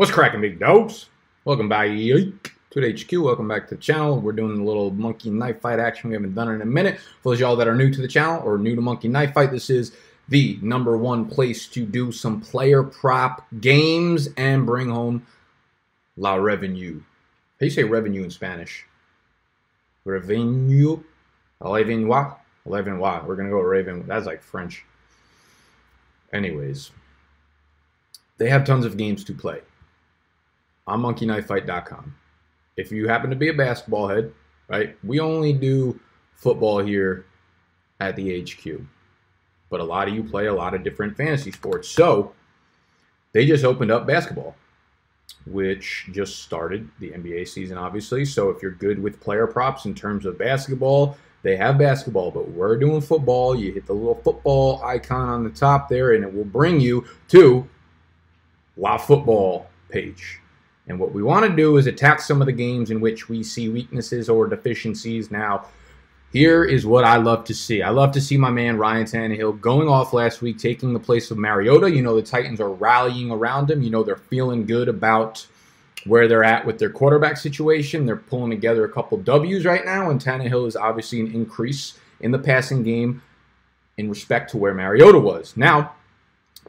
What's cracking, big dogs? Welcome back to the HQ. Welcome back to the channel. We're doing a little monkey knife fight action. We haven't done in a minute. For those y'all that are new to the channel or new to monkey knife fight, this is the number one place to do some player prop games and bring home la revenue. How do you say revenue in Spanish? Revenue? Revenue? Revenue. We're going to go Raven. That's like French. Anyways, they have tons of games to play on monkeyknifefight.com. If you happen to be a basketball head, right, we only do football here at the HQ. But a lot of you play a lot of different fantasy sports. So they just opened up basketball, which just started the NBA season, obviously. So if you're good with player props in terms of basketball, they have basketball, but we're doing football. You hit the little football icon on the top there, and it will bring you to La Football page. And what we want to do is attack some of the games in which we see weaknesses or deficiencies. Now, here is what I love to see. I love to see my man Ryan Tannehill going off last week, taking the place of Mariota. You know, the Titans are rallying around him. You know, they're feeling good about where they're at with their quarterback situation. They're pulling together a couple W's right now, and Tannehill is obviously an increase in the passing game in respect to where Mariota was. Now,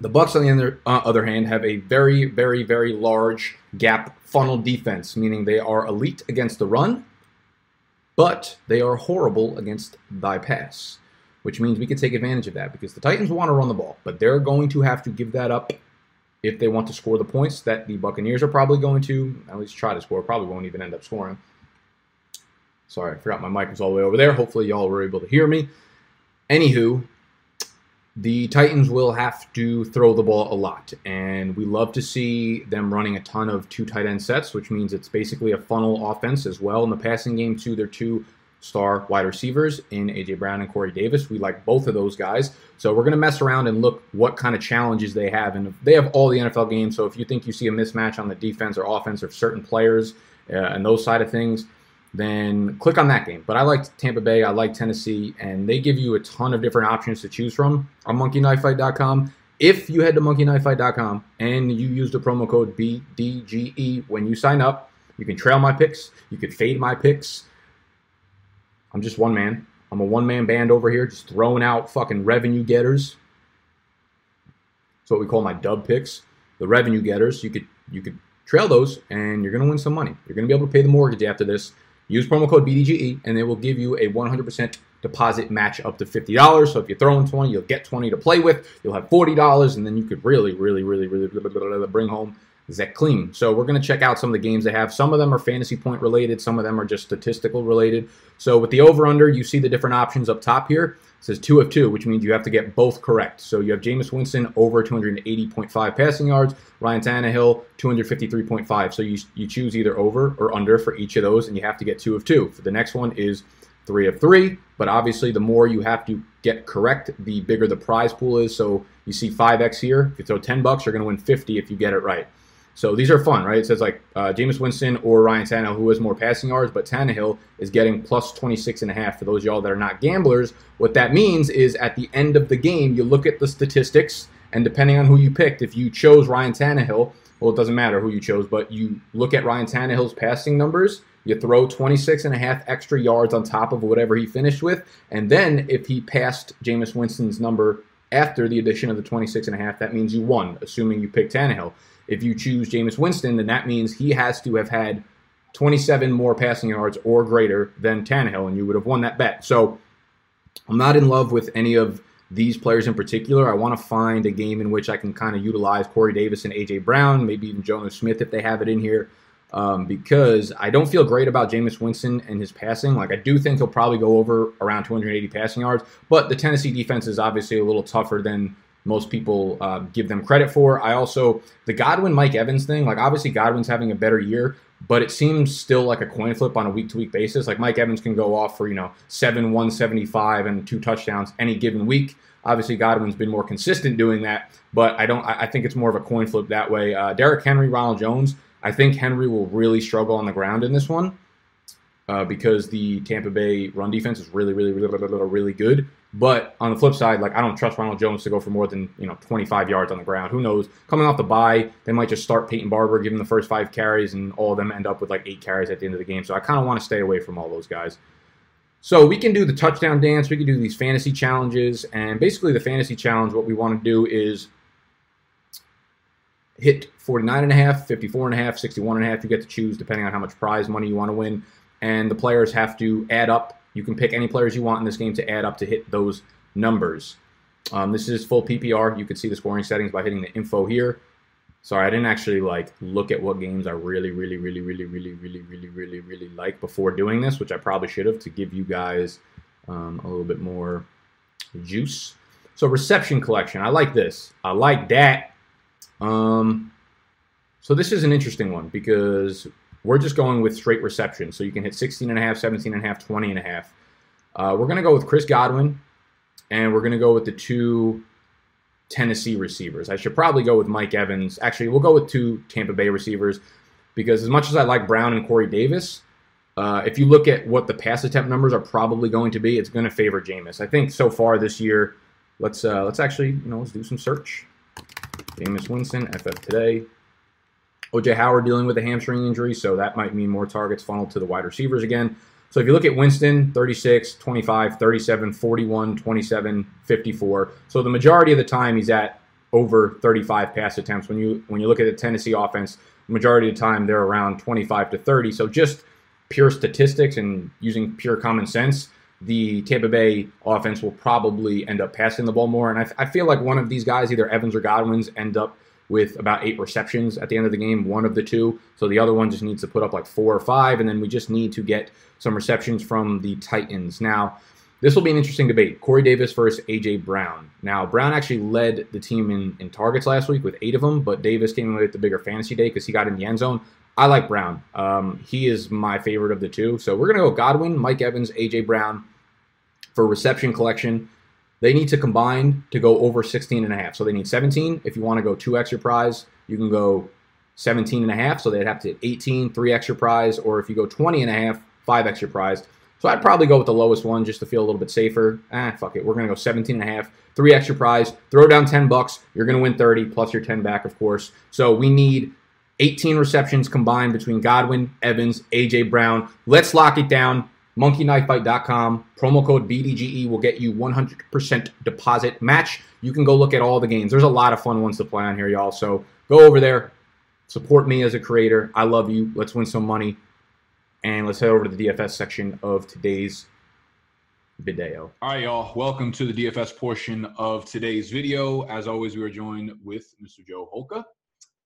the Bucks, on the other, uh, other hand, have a very, very, very large gap funnel defense, meaning they are elite against the run, but they are horrible against thy pass, which means we can take advantage of that because the Titans want to run the ball, but they're going to have to give that up if they want to score the points that the Buccaneers are probably going to at least try to score. Probably won't even end up scoring. Sorry, I forgot my mic was all the way over there. Hopefully, y'all were able to hear me. Anywho, the Titans will have to throw the ball a lot, and we love to see them running a ton of two tight end sets, which means it's basically a funnel offense as well in the passing game to their two star wide receivers in AJ Brown and Corey Davis. We like both of those guys, so we're going to mess around and look what kind of challenges they have, and they have all the NFL games. So if you think you see a mismatch on the defense or offense of certain players uh, and those side of things then click on that game. But I like Tampa Bay, I like Tennessee, and they give you a ton of different options to choose from on monkeyknifefight.com. If you head to monkeyknifefight.com and you use the promo code BDGE when you sign up, you can trail my picks, you can fade my picks. I'm just one man. I'm a one man band over here, just throwing out fucking revenue getters. That's what we call my dub picks. The revenue getters. You could you could trail those and you're gonna win some money. You're gonna be able to pay the mortgage after this Use promo code BDGE, and they will give you a 100% deposit match up to $50. So if you're throwing 20, you'll get 20 to play with. You'll have $40, and then you could really, really, really, really bring home Zach Clean. So we're going to check out some of the games they have. Some of them are fantasy point related. Some of them are just statistical related. So with the over-under, you see the different options up top here. It says two of two, which means you have to get both correct. So you have Jameis Winston over 280.5 passing yards, Ryan Tannehill 253.5. So you, you choose either over or under for each of those, and you have to get two of two. For the next one is three of three, but obviously the more you have to get correct, the bigger the prize pool is. So you see 5x here. If you throw 10 bucks, you're going to win 50 if you get it right. So these are fun, right? It says like uh, Jameis Winston or Ryan Tannehill, who has more passing yards, but Tannehill is getting plus 26 and a half. For those y'all that are not gamblers, what that means is at the end of the game, you look at the statistics, and depending on who you picked, if you chose Ryan Tannehill, well, it doesn't matter who you chose, but you look at Ryan Tannehill's passing numbers, you throw 26 and a half extra yards on top of whatever he finished with, and then if he passed Jameis Winston's number after the addition of the 26 and a half, that means you won, assuming you picked Tannehill. If you choose Jameis Winston, then that means he has to have had 27 more passing yards or greater than Tannehill, and you would have won that bet. So I'm not in love with any of these players in particular. I want to find a game in which I can kind of utilize Corey Davis and AJ Brown, maybe even Jonnu Smith if they have it in here. Um, because I don't feel great about Jameis Winston and his passing. Like I do think he'll probably go over around 280 passing yards, but the Tennessee defense is obviously a little tougher than most people uh, give them credit for. I also the Godwin Mike Evans thing. Like obviously Godwin's having a better year, but it seems still like a coin flip on a week to week basis. Like Mike Evans can go off for you know seven one seventy five and two touchdowns any given week. Obviously Godwin's been more consistent doing that, but I don't. I think it's more of a coin flip that way. Uh, Derrick Henry, Ronald Jones. I think Henry will really struggle on the ground in this one. uh, because the Tampa Bay run defense is really, really, really, really, really good. But on the flip side, like I don't trust Ronald Jones to go for more than you know 25 yards on the ground. Who knows? Coming off the bye, they might just start Peyton Barber, give him the first five carries, and all of them end up with like eight carries at the end of the game. So I kind of want to stay away from all those guys. So we can do the touchdown dance. We can do these fantasy challenges, and basically the fantasy challenge. What we want to do is hit 49 and a half, 54 and a half, 61 and a half. You get to choose depending on how much prize money you want to win. And the players have to add up. You can pick any players you want in this game to add up to hit those numbers. Um, this is full PPR. You can see the scoring settings by hitting the info here. Sorry, I didn't actually like look at what games I really, really, really, really, really, really, really, really, really like before doing this, which I probably should have to give you guys um, a little bit more juice. So reception collection, I like this. I like that. Um, so this is an interesting one because we're just going with straight reception. So you can hit 16 and a half, 17 and a half, 20 and a half. Uh, we're going to go with Chris Godwin, and we're going to go with the two Tennessee receivers. I should probably go with Mike Evans. Actually, we'll go with two Tampa Bay receivers because as much as I like Brown and Corey Davis, uh, if you look at what the pass attempt numbers are probably going to be, it's going to favor Jameis. I think so far this year, let's uh, let's actually you know let's do some search. Jameis Winston, FF today. OJ Howard dealing with a hamstring injury, so that might mean more targets funneled to the wide receivers again. So if you look at Winston, 36, 25, 37, 41, 27, 54. So the majority of the time he's at over 35 pass attempts. When you when you look at the Tennessee offense, majority of the time they're around 25 to 30. So just pure statistics and using pure common sense, the Tampa Bay offense will probably end up passing the ball more. And I, I, feel like one of these guys, either Evans or Godwin's, end up with about eight receptions at the end of the game, one of the two. So the other one just needs to put up like four or five. And then we just need to get some receptions from the Titans. Now, this will be an interesting debate. Corey Davis versus A.J. Brown. Now, Brown actually led the team in, in targets last week with eight of them, but Davis came in with the bigger fantasy day because he got in the end zone. I like Brown. Um, he is my favorite of the two. So we're going to go Godwin, Mike Evans, A.J. Brown for reception collection. They need to combine to go over 16 and a half. So they need 17. If you want to go two extra prize, you can go 17 and a half. So they'd have to hit 18, three extra prize. Or if you go 20 and a half, five extra prize. So I'd probably go with the lowest one just to feel a little bit safer. Ah, fuck it. We're going to go 17 and a half, three extra prize. Throw down 10 bucks. You're going to win 30 plus your 10 back, of course. So we need 18 receptions combined between Godwin, Evans, AJ Brown. Let's lock it down monkeyknifefight.com. Promo code BDGE will get you 100% deposit match. You can go look at all the games. There's a lot of fun ones to play on here, y'all. So go over there, support me as a creator. I love you. Let's win some money. And let's head over to the DFS section of today's video. All right, y'all. Welcome to the DFS portion of today's video. As always, we are joined with Mr. Joe Holka,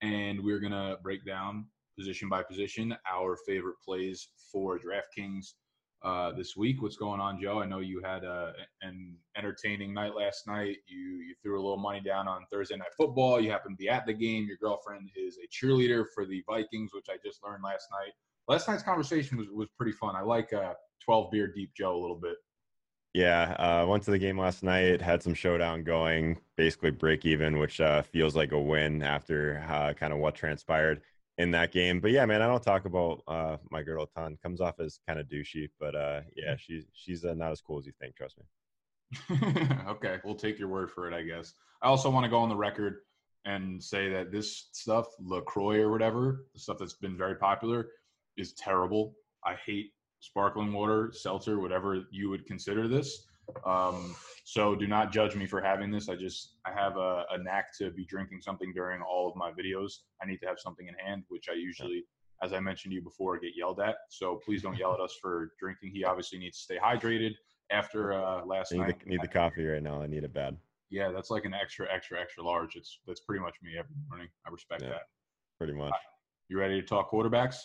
and we're going to break down position by position our favorite plays for DraftKings uh, this week. What's going on, Joe? I know you had a, an entertaining night last night. You you threw a little money down on Thursday night football. You happened to be at the game. Your girlfriend is a cheerleader for the Vikings, which I just learned last night. Last night's conversation was, was pretty fun. I like uh, 12 beer deep Joe a little bit. Yeah, uh, went to the game last night. Had some showdown going, basically break even, which uh, feels like a win after uh, kind of what transpired in that game. But yeah, man, I don't talk about uh, my girl a ton. Comes off as kind of douchey, but uh, yeah, mm. she's she's uh, not as cool as you think. Trust me. okay, we'll take your word for it, I guess. I also want to go on the record and say that this stuff, Lacroix or whatever, the stuff that's been very popular, is terrible. I hate sparkling water, seltzer, whatever you would consider this. Um, so do not judge me for having this. I just I have a, a, knack to be drinking something during all of my videos. I need to have something in hand, which I usually, as I mentioned to you before, get yelled at. So please don't yell at us for drinking. He obviously needs to stay hydrated after uh, last I need night. The, need the coffee right now. I need it bad. Yeah, that's like an extra, extra, extra large. It's that's pretty much me every morning. I respect yeah, that. Pretty much. You ready to talk quarterbacks?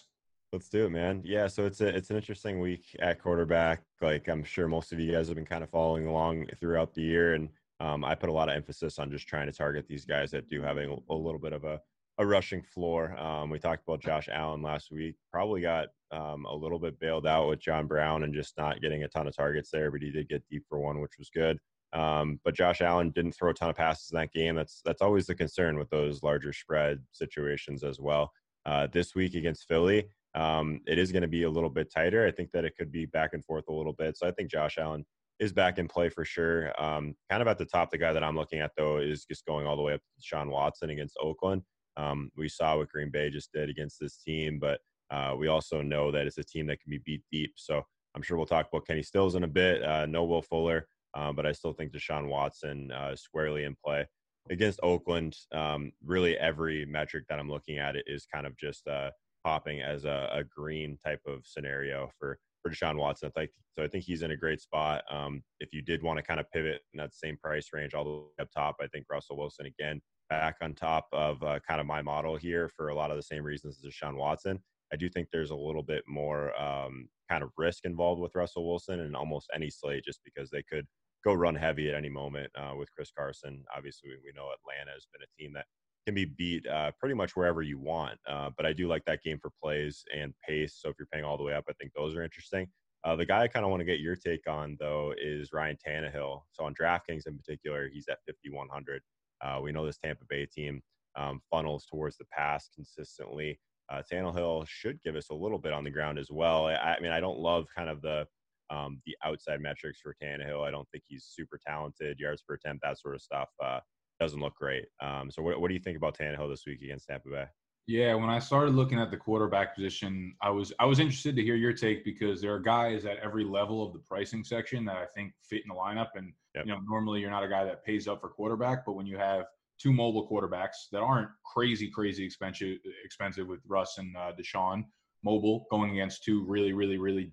Let's do it, man. Yeah, so it's a it's an interesting week at quarterback. Like I'm sure most of you guys have been kind of following along throughout the year, and um, I put a lot of emphasis on just trying to target these guys that do have a, a little bit of a, a rushing floor. Um, we talked about Josh Allen last week. Probably got um, a little bit bailed out with John Brown and just not getting a ton of targets there, but he did get deep for one, which was good. Um, but Josh Allen didn't throw a ton of passes in that game. That's that's always the concern with those larger spread situations as well. Uh, this week against Philly, um, it is going to be a little bit tighter. I think that it could be back and forth a little bit. So I think Josh Allen is back in play for sure. Um, kind of at the top, the guy that I'm looking at though is just going all the way up to Sean Watson against Oakland. Um, we saw what Green Bay just did against this team, but uh, we also know that it's a team that can be beat deep. So I'm sure we'll talk about Kenny Stills in a bit. Uh, no Will Fuller, uh, but I still think Deshaun Watson uh, squarely in play against Oakland. Um, really, every metric that I'm looking at it is kind of just uh, popping as a, a green type of scenario for for Deshaun Watson. I think, so I think he's in a great spot. Um, if you did want to kind of pivot in that same price range all the way up top, I think Russell Wilson again back on top of uh, kind of my model here for a lot of the same reasons as Deshaun Watson. I do think there's a little bit more um, kind of risk involved with Russell Wilson and almost any slate just because they could go run heavy at any moment uh, with Chris Carson. Obviously, we know Atlanta has been a team that can be beat uh, pretty much wherever you want. Uh, but I do like that game for plays and pace. So if you're paying all the way up, I think those are interesting. Uh, the guy I kind of want to get your take on, though, is Ryan Tannehill. So on DraftKings in particular, he's at 5,100. Uh, we know this Tampa Bay team um, funnels towards the pass consistently. Uh, Tannehill should give us a little bit on the ground as well. I, I mean, I don't love kind of the um, the outside metrics for Tannehill. I don't think he's super talented, yards per attempt, that sort of stuff. Uh, doesn't look great. Um, so what, what do you think about Tannehill this week against Tampa Bay? Yeah, when I started looking at the quarterback position, I was I was interested to hear your take because there are guys at every level of the pricing section that I think fit in the lineup. And yep. you know, normally you're not a guy that pays up for quarterback, but when you have two mobile quarterbacks that aren't crazy crazy expensive expensive with Russ and uh, Deshaun, mobile going against two really really really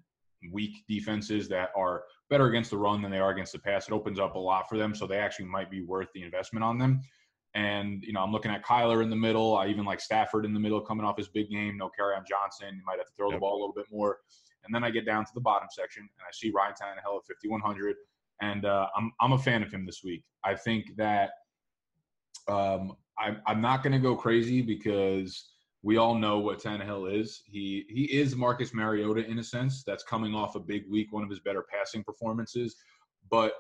weak defenses that are better against the run than they are against the pass. It opens up a lot for them, so they actually might be worth the investment on them. And you know, I'm looking at Kyler in the middle. I even like Stafford in the middle, coming off his big game. No Kerryon Johnson. You might have to throw yep. the ball a little bit more. And then I get down to the bottom section, and I see Ryan Tannehill at 5100, and uh, I'm I'm a fan of him this week. I think that um, I'm I'm not going to go crazy because we all know what Tannehill is. He he is Marcus Mariota in a sense. That's coming off a big week, one of his better passing performances, but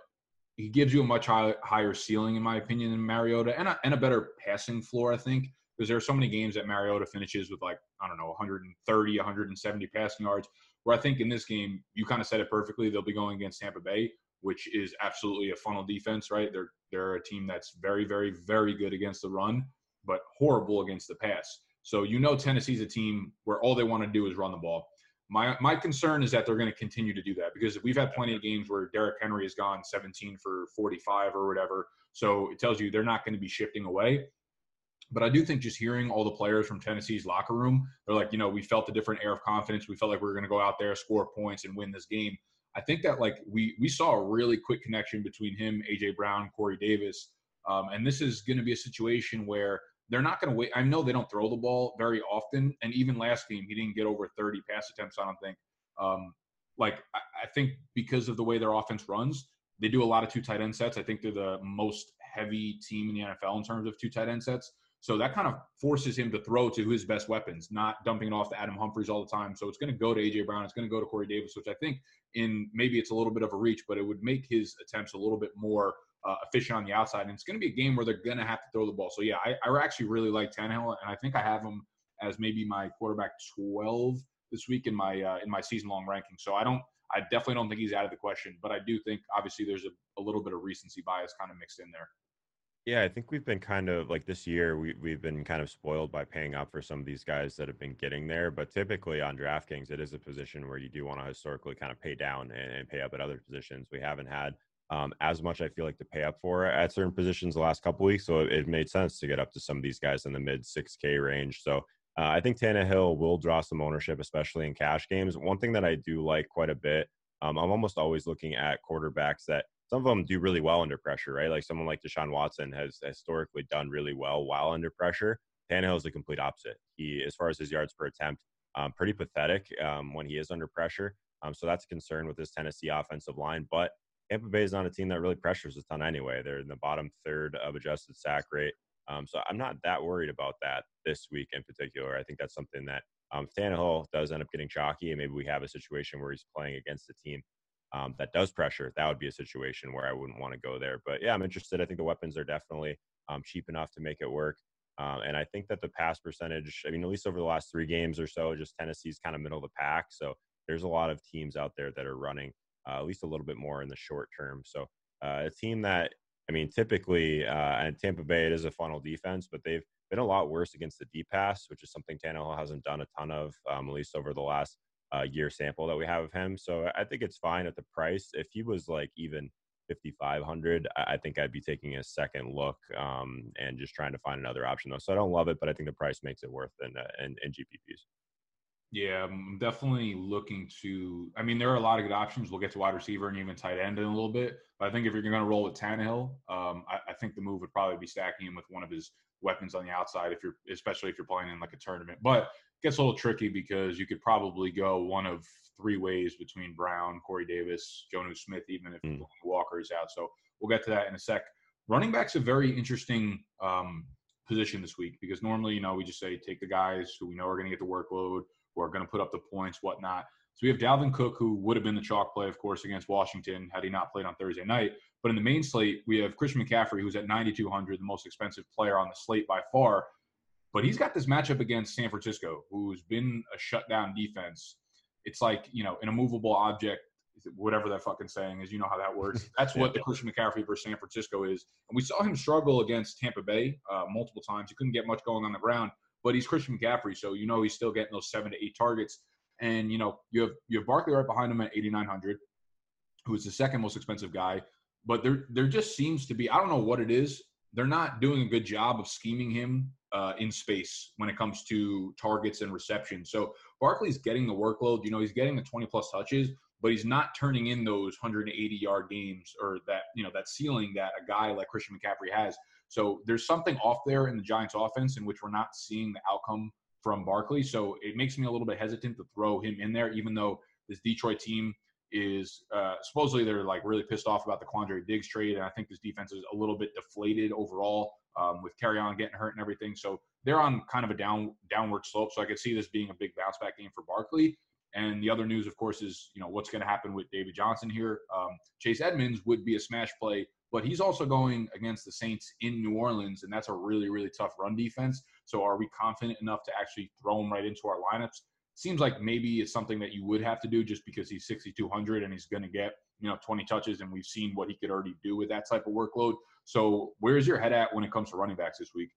he gives you a much high, higher ceiling, in my opinion, than Mariota, and a, and a better passing floor. I think because there are so many games that Mariota finishes with like I don't know 130, 170 passing yards. Where I think in this game, you kind of said it perfectly. They'll be going against Tampa Bay, which is absolutely a funnel defense, right? They're they're a team that's very, very, very good against the run, but horrible against the pass. So you know Tennessee's a team where all they want to do is run the ball. My my concern is that they're going to continue to do that because we've had plenty of games where Derrick Henry has gone 17 for 45 or whatever. So it tells you they're not going to be shifting away. But I do think just hearing all the players from Tennessee's locker room, they're like, you know, we felt a different air of confidence. We felt like we were going to go out there, score points, and win this game. I think that like we we saw a really quick connection between him, AJ Brown, Corey Davis, um, and this is going to be a situation where they're not going to wait. I know they don't throw the ball very often, and even last game he didn't get over 30 pass attempts. I don't think. Um, like I, think because of the way their offense runs, they do a lot of two tight end sets. I think they're the most heavy team in the NFL in terms of two tight end sets. So that kind of forces him to throw to his best weapons, not dumping it off to Adam Humphries all the time. So it's going to go to AJ Brown. It's going to go to Corey Davis, which I think in maybe it's a little bit of a reach, but it would make his attempts a little bit more uh, efficient on the outside. And it's going to be a game where they're going to have to throw the ball. So yeah, I, I actually really like Tannehill, and I think I have him as maybe my quarterback 12 this week in my uh, in my season long ranking. So I don't, I definitely don't think he's out of the question, but I do think obviously there's a, a little bit of recency bias kind of mixed in there. Yeah, I think we've been kind of like this year, we, we've been kind of spoiled by paying up for some of these guys that have been getting there. But typically on DraftKings, it is a position where you do want to historically kind of pay down and, and pay up at other positions. We haven't had um, as much I feel like to pay up for at certain positions the last couple weeks. So it, it, made sense to get up to some of these guys in the mid 6K range. So uh, I think Tannehill will draw some ownership, especially in cash games. One thing that I do like quite a bit, um, I'm almost always looking at quarterbacks that some of them do really well under pressure, right? Like someone like Deshaun Watson has historically done really well while under pressure. Tannehill is the complete opposite. He, as far as his yards per attempt, um, pretty pathetic um, when he is under pressure. Um, so that's a concern with this Tennessee offensive line. But Tampa Bay is not a team that really pressures a ton anyway. They're in the bottom third of adjusted sack rate. Um, so I'm not that worried about that this week in particular. I think that's something that um, Tannehill does end up getting chalky, and maybe we have a situation where he's playing against a team um, that does pressure, that would be a situation where I wouldn't want to go there. But yeah, I'm interested. I think the weapons are definitely um, cheap enough to make it work. Um, and I think that the pass percentage, I mean, at least over the last three games or so, just Tennessee's kind of middle of the pack. So there's a lot of teams out there that are running uh, at least a little bit more in the short term. So uh, a team that, I mean, typically, uh, and Tampa Bay, it is a funnel defense, but they've been a lot worse against the deep pass, which is something Tannehill hasn't done a ton of, um, at least over the last uh, year sample that we have of him. So I think it's fine at the price. If he was like even 5500 i think i'd be taking a second look um, and just trying to find another option though so i don't love it but i think the price makes it worth in, uh, in, in gpps yeah i'm definitely looking to i mean there are a lot of good options we'll get to wide receiver and even tight end in a little bit but i think if you're going to roll with Tannehill, um, I, I, think the move would probably be stacking him with one of his weapons on the outside if you're especially if you're playing in like a tournament but it gets a little tricky because you could probably go one of three ways between Brown, Corey Davis, Jonnu Smith, even if mm. Walker is out. So we'll get to that in a sec. Running back's a very interesting um, position this week because normally, you know, we just say take the guys who we know are going to get the workload, who are going to put up the points, whatnot. So we have Dalvin Cook, who would have been the chalk play, of course, against Washington had he not played on Thursday night. But in the main slate, we have Christian McCaffrey, who's at 9,200, the most expensive player on the slate by far. But he's got this matchup against San Francisco, who's been a shutdown defense. It's like, you know, an immovable object, whatever that fucking saying is. You know how that works. That's what the Christian McCaffrey versus San Francisco is. And we saw him struggle against Tampa Bay uh, multiple times. He couldn't get much going on the ground, but he's Christian McCaffrey, so you know he's still getting those seven to eight targets. And you know you have you have Barkley right behind him at 8,900, who is the second most expensive guy. But there there just seems to be I don't know what it is. They're not doing a good job of scheming him uh, in space when it comes to targets and reception. So Barkley's getting the workload. You know, he's getting the 20 plus touches, but he's not turning in those 180 yard games or that you know that ceiling that a guy like Christian McCaffrey has. So there's something off there in the Giants' offense in which we're not seeing the outcome from Barkley. So it makes me a little bit hesitant to throw him in there, even though this Detroit team is uh, supposedly they're like really pissed off about the Quandre Diggs trade, and I think this defense is a little bit deflated overall um, with Kerryon getting hurt and everything. So they're on kind of a down downward slope. So I could see this being a big bounce back game for Barkley. And the other news, of course, is you know what's going to happen with David Johnson here. Um, Chase Edmonds would be a smash play, but he's also going against the Saints in New Orleans, and that's a really really tough run defense. So are we confident enough to actually throw him right into our lineups? Seems like maybe it's something that you would have to do just because he's 6,200 and he's going to get you know 20 touches, and we've seen what he could already do with that type of workload. So where's your head at when it comes to running backs this week?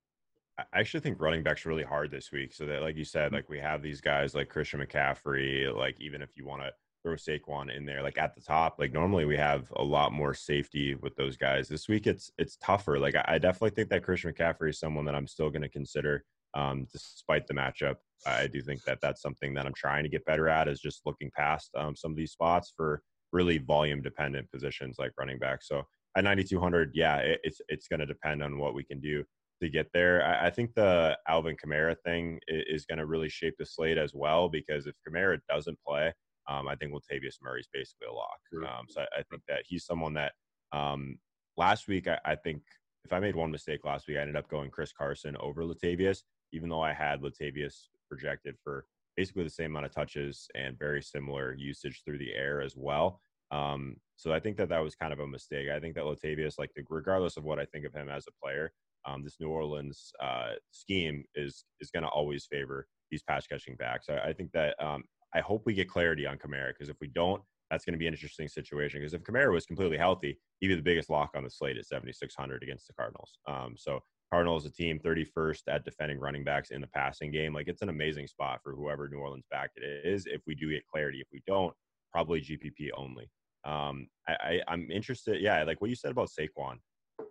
I actually think running backs are really hard this week. So that, like you said, mm. like we have these guys like Christian McCaffrey. Like even if you want to throw Saquon in there, like at the top, like normally we have a lot more safety with those guys. This week it's it's tougher. Like I, I definitely think that Christian McCaffrey is someone that I'm still going to consider, um, despite the matchup. I do think that that's something that I'm trying to get better at is just looking past um, some of these spots for really volume dependent positions like running back. So at 9200 yeah it, it's it's going to depend on what we can do to get there i, I think the alvin kamara thing is, is going to really shape the slate as well because if kamara doesn't play um, i think latavius Murray is basically a lock um, so I, I, think that he's someone that um, last week I, I, think if i made one mistake last week i ended up going chris carson over latavius even though i had latavius projected for basically the same amount of touches and very similar usage through the air as well um, so I think that that was kind of a mistake. I think that Latavius, like the, regardless of what I think of him as a player, um, this New Orleans uh, scheme is is going to always favor these pass catching backs. I, I think that um, I hope we get clarity on Kamara because if we don't, that's going to be an interesting situation. Because if Kamara was completely healthy, he'd be the biggest lock on the slate at 7,600 against the Cardinals. Um, so Cardinals, a team 31st at defending running backs in the passing game. Like it's an amazing spot for whoever New Orleans back it is. If we do get clarity, if we don't, probably GPP only. Um, I, I am interested. Yeah, like what you said about Saquon,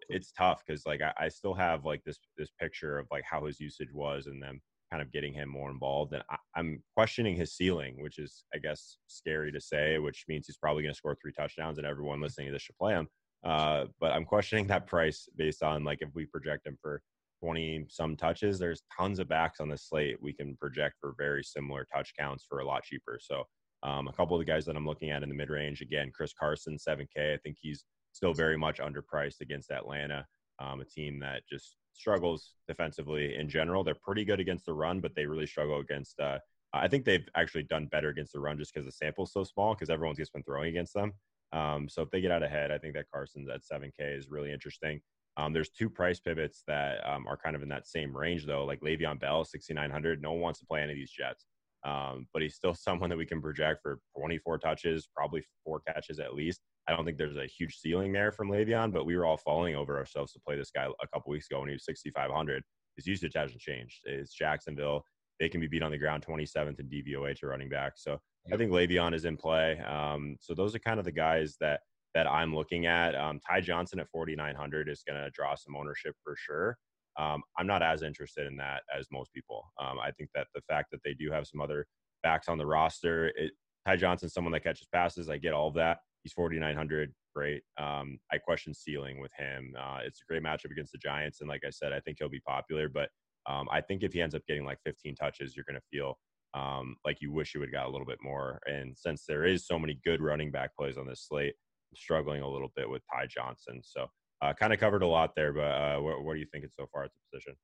it's tough because like I, I, still have like this this picture of like how his usage was and then kind of getting him more involved. And I, I'm questioning his ceiling, which is I guess scary to say, which means he's probably going to score three touchdowns and everyone listening to this should play him. Uh, but I'm questioning that price based on like if we project him for 20 some touches, there's tons of backs on the slate we can project for very similar touch counts for a lot cheaper. So um, a couple of the guys that I'm looking at in the mid range, again, Chris Carson, 7K. I think he's still very much underpriced against Atlanta, um, a team that just struggles defensively in general. They're pretty good against the run, but they really struggle against. Uh, I think they've actually done better against the run just because the sample's so small because everyone's just been throwing against them. Um, so if they get out ahead, I think that Carson's at 7K is really interesting. Um, there's two price pivots that um, are kind of in that same range though, like Le'Veon Bell, 6,900. No one wants to play any of these Jets, um, but he's still someone that we can project for 24 touches, probably four catches at least. I don't think there's a huge ceiling there from Le'Veon, but we were all falling over ourselves to play this guy a couple weeks ago when he was 6,500. His usage hasn't changed. It's Jacksonville. They can be beat on the ground 27th in DVOA to running back. So I think Le'Veon is in play. Um, so those are kind of the guys that that I'm looking at. Um, Ty Johnson at 4,900 is going to draw some ownership for sure. Um, I'm not as interested in that as most people. Um, I think that the fact that they do have some other backs on the roster, it, Ty Johnson's someone that catches passes. I get all of that. He's 4,900. Great. Um, I question ceiling with him. Uh, it's a great matchup against the Giants. And like I said, I think he'll be popular. But um, I think if he ends up getting like 15 touches, you're going to feel um, like you wish you would got a little bit more. And since there is so many good running back plays on this slate, I'm struggling a little bit with Ty Johnson. So uh, kind of covered a lot there, but uh, what, what, are you thinking so far at the position?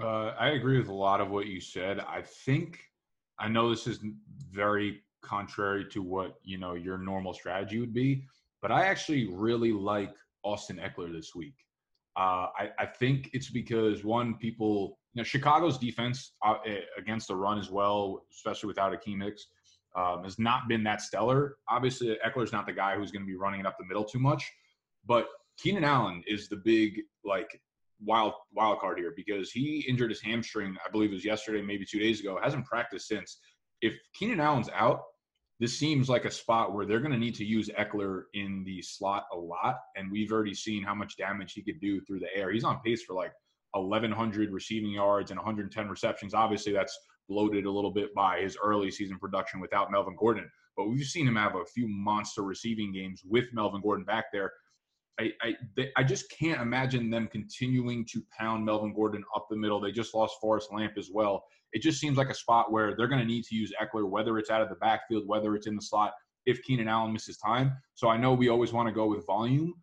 Uh, I agree with a lot of what you said. I think I know this is very contrary to what you know your normal strategy would be, but I actually really like Austin Ekeler this week. Uh, I, I, think it's because one, people, you know, Chicago's defense uh, eh, against the run as well, especially without Akiem Hicks, um, has not been that stellar. Obviously, Ekeler's not the guy who's going to be running it up the middle too much, but Keenan Allen is the big like wild wild card here because he injured his hamstring. I believe it was yesterday, maybe two days ago. Hasn't practiced since. If Keenan Allen's out, this seems like a spot where they're going to need to use Ekeler in the slot a lot. And we've already seen how much damage he could do through the air. He's on pace for like 1,100 receiving yards and 110 receptions. Obviously, that's bloated a little bit by his early season production without Melvin Gordon. But we've seen him have a few monster receiving games with Melvin Gordon back there. I, I, they, I just can't imagine them continuing to pound Melvin Gordon up the middle. They just lost Forrest Lamp as well it just seems like a spot where they're going to need to use Ekeler, whether it's out of the backfield, whether it's in the slot, if Keenan Allen misses time. So I know we always want to go with volume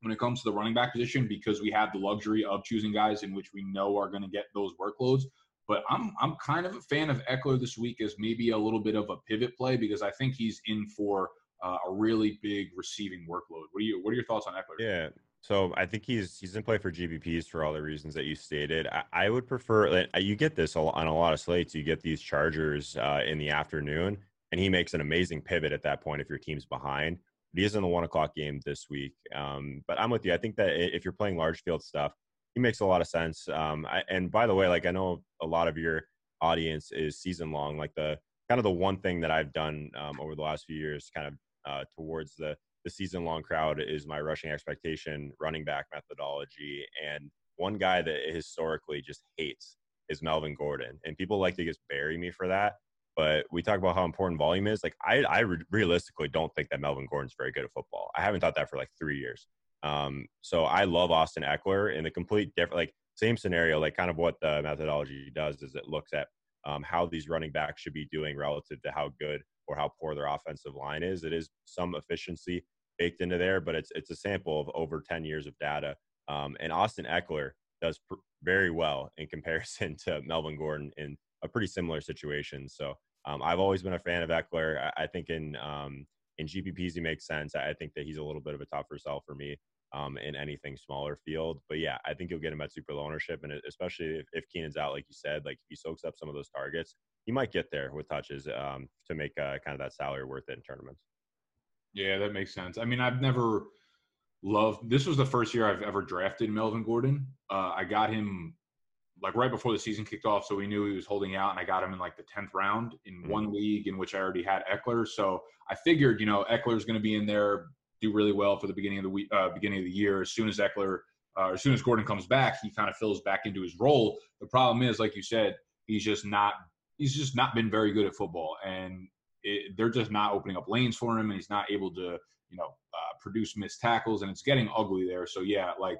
when it comes to the running back position because we have the luxury of choosing guys in which we know are going to get those workloads. But I'm I'm kind of a fan of Ekeler this week as maybe a little bit of a pivot play because I think he's in for uh, a really big receiving workload. What are you What are your thoughts on Ekeler? Yeah, so I think he's he's in play for GPPs for all the reasons that you stated. I, I would prefer you get this on a lot of slates. You get these Chargers uh, in the afternoon, and he makes an amazing pivot at that point if your team's behind. But he is in the one o'clock game this week. Um, but I'm with you. I think that if you're playing large field stuff, he makes a lot of sense. Um, I, and by the way, like I know a lot of your audience is season long. Like the kind of the one thing that I've done um, over the last few years, kind of uh, towards the the season long crowd is my rushing expectation running back methodology. And one guy that historically just hates is Melvin Gordon. And people like to just bury me for that. But we talk about how important volume is. Like, I, I realistically don't think that Melvin Gordon's very good at football. I haven't thought that for like three years. Um, so I love Austin Ekeler in the complete different, like, same scenario, like kind of what the methodology does is it looks at um, how these running backs should be doing relative to how good or how poor their offensive line is. It is some efficiency baked into there, but it's it's a sample of over 10 years of data. Um, and Austin Ekeler does pr- very well in comparison to Melvin Gordon in a pretty similar situation. So um, I've always been a fan of Ekeler. I, I think in um, in GPPs he makes sense. I, I think that he's a little bit of a tougher sell for me um, in anything smaller field. But yeah, I think you'll get him at super low ownership, and especially if, if Keenan's out, like you said, like if he soaks up some of those targets, he might get there with touches um, to make uh, kind of that salary worth it in tournaments. Yeah, that makes sense. I mean, I've never loved. This was the first year I've ever drafted Melvin Gordon. Uh, I got him like right before the season kicked off, so we knew he was holding out, and I got him in like the tenth round in mm-hmm. one league in which I already had Ekeler. So I figured, you know, Ekeler's going to be in there, do really well for the beginning of the week, uh, beginning of the year. As soon as Ekeler, uh, as soon as Gordon comes back, he kind of fills back into his role. The problem is, like you said, he's just not. He's just not been very good at football, and it, they're just not opening up lanes for him, and he's not able to, you know, uh, produce missed tackles, and it's getting ugly there. So yeah, like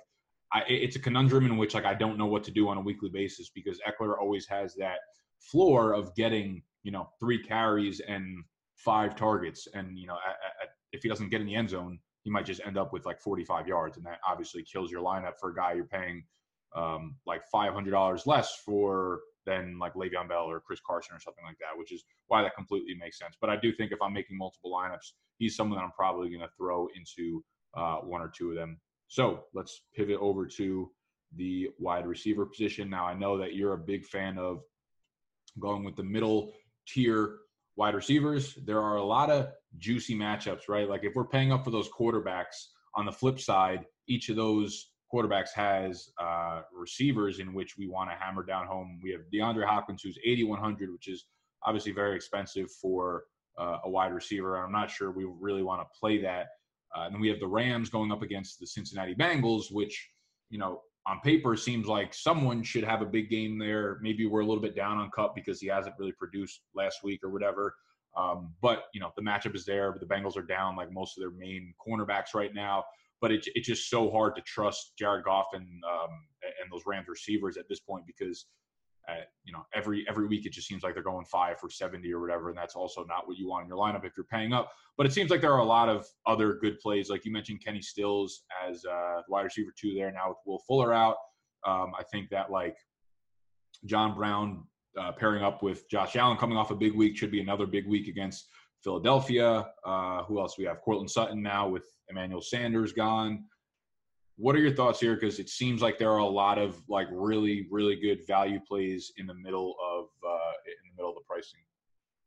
I, it's a conundrum in which like I don't know what to do on a weekly basis because Ekeler always has that floor of getting you know three carries and five targets, and you know at, at, if he doesn't get in the end zone, he might just end up with like 45 yards, and that obviously kills your lineup for a guy you're paying um, like $500 less for than like Le'Veon Bell or Chris Carson or something like that, which is why that completely makes sense. But I do think if I'm making multiple lineups, he's someone that I'm probably going to throw into uh, one or two of them So let's pivot over to the wide receiver position. Now, I know that you're a big fan of going with the middle tier wide receivers. There are a lot of juicy matchups, right? Like if we're paying up for those quarterbacks, on the flip side, each of those quarterbacks has uh, receivers in which we want to hammer down home. We have DeAndre Hopkins, who's 8,100, which is obviously very expensive for uh, a wide receiver. I'm not sure we really want to play that. Uh, and then we have the Rams going up against the Cincinnati Bengals, which, you know, on paper seems like someone should have a big game there. Maybe we're a little bit down on Kupp because he hasn't really produced last week or whatever. Um, but you know the matchup is there. But the Bengals are down like most of their main cornerbacks right now. But it, it's just so hard to trust Jared Goff and um, and those Rams receivers at this point because uh, you know every every week it just seems like they're going five for 70 or whatever and that's also not what you want in your lineup if you're paying up. But it seems like there are a lot of other good plays. Like you mentioned kenny stills as uh, wide receiver two there now with will fuller out. Um, i think that like john brown uh, pairing up with josh allen coming off a big week should be another big week against philadelphia. Uh, who else we have? Courtland sutton now with emmanuel sanders gone what are your thoughts here? Because it seems like there are a lot of like really, really good value plays in the middle of uh, in the middle of the pricing.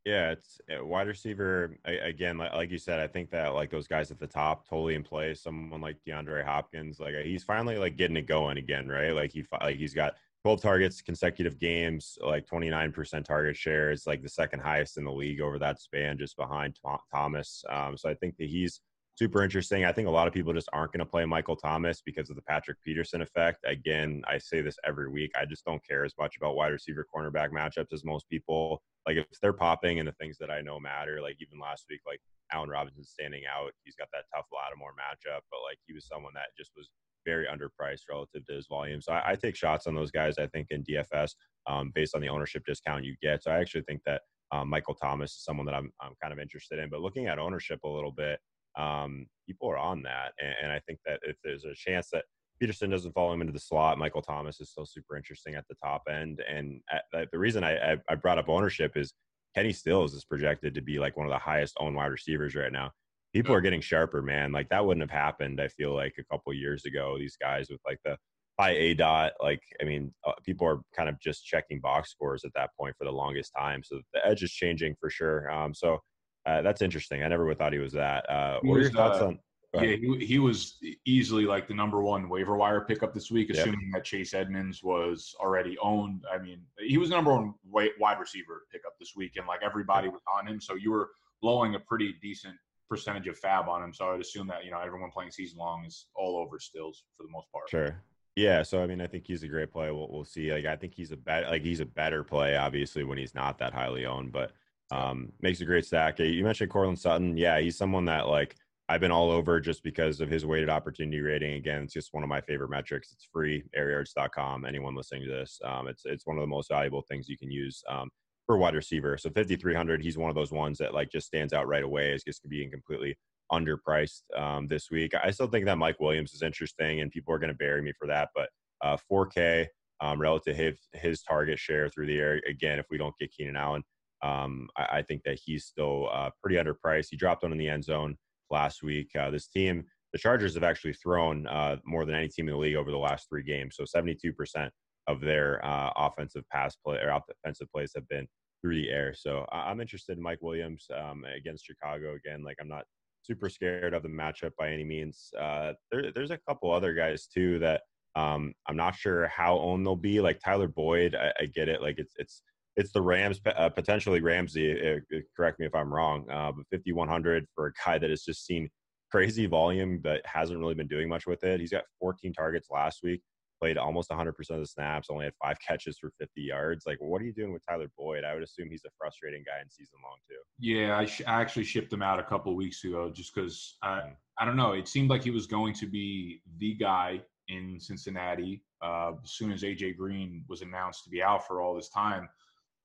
Yeah, it's uh, wide receiver again. Like, you said, I think that like those guys at the top totally in play. Someone like DeAndre Hopkins, like he's finally like getting it going again, right? Like he like he's got 12 targets consecutive games, like 29% target share. It's like the second highest in the league over that span, just behind Thomas. Um, so I think that he's super interesting. I think a lot of people just aren't going to play Michael Thomas because of the Patrick Peterson effect. Again, I say this every week. I just don't care as much about wide receiver cornerback matchups as most people. Like if they're popping and the things that I know matter, like even last week, like Allen Robinson standing out, he's got that tough Lattimore matchup, but like he was someone that just was very underpriced relative to his volume. So I, I take shots on those guys. I think in DFS um, based on the ownership discount you get. So I actually think that um, Michael Thomas is someone that I'm, I'm kind of interested in. But looking at ownership a little bit, um, people are on that. And, and, I think that if there's a chance that Peterson doesn't follow him into the slot, Michael Thomas is still super interesting at the top end. And at, the reason I, I, brought up ownership is Kenny Stills is projected to be like one of the highest owned wide receivers right now. People are getting sharper, man. Like that wouldn't have happened. I feel like a couple years ago, these guys with like the high A dot, like I mean, uh, people are kind of just checking box scores at that point for the longest time. So the edge is changing for sure. Um, so uh, that's interesting. I never would thought he was that. Uh, what are your thoughts uh, on? Yeah, he, he was easily like the number one waiver wire pickup this week, assuming yep. that Chase Edmonds was already owned. I mean, he was the number one wide receiver pickup this week, and like everybody was on him. So you were blowing a pretty decent percentage of FAAB on him. So I would assume that you know everyone playing season long is all over Stills for the most part. Sure. Yeah, so I mean, I think he's a great play. We'll, we'll see. Like, I think he's a better, like he's a better play, obviously, when he's not that highly owned. But um, makes a great stack. You mentioned Courtland Sutton. Yeah, he's someone that like I've been all over just because of his weighted opportunity rating. Again, it's just one of my favorite metrics. It's free, airyards.com. Anyone listening to this, um, it's it's one of the most valuable things you can use um, for wide receiver. So 5,300, he's one of those ones that like just stands out right away as just being completely underpriced um, this week. I still think that Mike Williams is interesting, and people are going to bury me for that. But uh, 4K um, relative his, his target share through the air. Again, if we don't get Keenan Allen, um, I, I, think that he's still uh, pretty underpriced. He dropped one in the end zone last week. Uh, this team, the Chargers, have actually thrown uh, more than any team in the league over the last three games. So 72% of their uh, offensive pass play or offensive plays have been through the air. So I'm interested in Mike Williams um, against Chicago again. Like I'm not super scared of the matchup by any means. Uh, there, there's a couple other guys too that um, I'm not sure how owned they'll be. Like Tyler Boyd, I, I get it. Like it's it's it's the Rams, uh, potentially Ramsey. Uh, correct me if I'm wrong, uh, but 5100 for a guy that has just seen crazy volume but hasn't really been doing much with it. He's got 14 targets last week, played almost 100% of the snaps, only had five catches for 50 yards. Like, what are you doing with Tyler Boyd? I would assume he's a frustrating guy in season long too. Yeah, I, sh- I actually shipped him out a couple weeks ago just because I, mm. I don't know. It seemed like he was going to be the guy in Cincinnati uh, as soon as AJ Green was announced to be out for all this time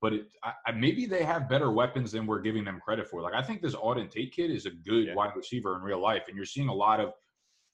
but it, I, maybe they have better weapons than we're giving them credit for. Like I think this Auden Tate kid is a good yeah. wide receiver in real life, and you're seeing a lot of,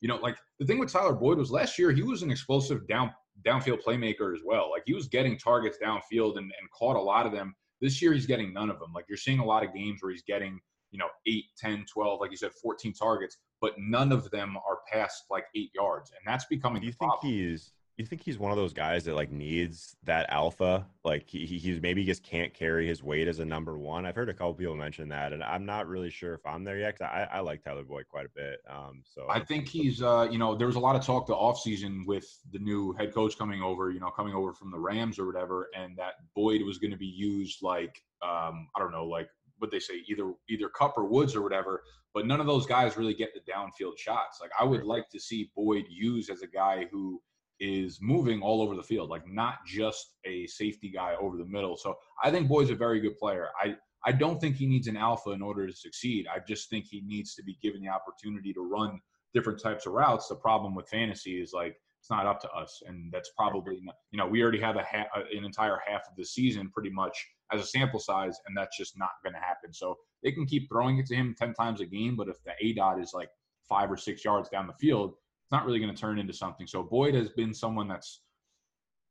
you know, like the thing with Tyler Boyd was last year he was an explosive down downfield playmaker as well. Like he was getting targets downfield and, and caught a lot of them. This year he's getting none of them. Like you're seeing a lot of games where he's getting you know, 8, 10, 12, like you said, 14 targets, but none of them are past like eight yards. And that's becoming Do you think problem. he's you think he's one of those guys that like needs that alpha? Like he, he- he's maybe just can't carry his weight as a number one. I've heard a couple people mention that, and I'm not really sure if I'm there yet. 'cause I, I like Tyler Boyd quite a bit. Um, so I think he's, uh, you know, there was a lot of talk the offseason with the new head coach coming over, you know, coming over from the Rams or whatever, and that Boyd was going to be used like, um, I don't know, like what they say, either either Kupp or Woods or whatever. But none of those guys really get the downfield shots. Like I would like to see Boyd used as a guy who is moving all over the field, like not just a safety guy over the middle. So I think Boyd's a very good player. I I don't think he needs an alpha in order to succeed. I just think he needs to be given the opportunity to run different types of routes. The problem with fantasy is like it's not up to us, and that's probably not, you know we already have a ha- an entire half of the season pretty much as a sample size, and that's just not going to happen. So they can keep throwing it to him ten times a game, but if the aDOT is like five or six yards down the field, not really going to turn into something. So Boyd has been someone that's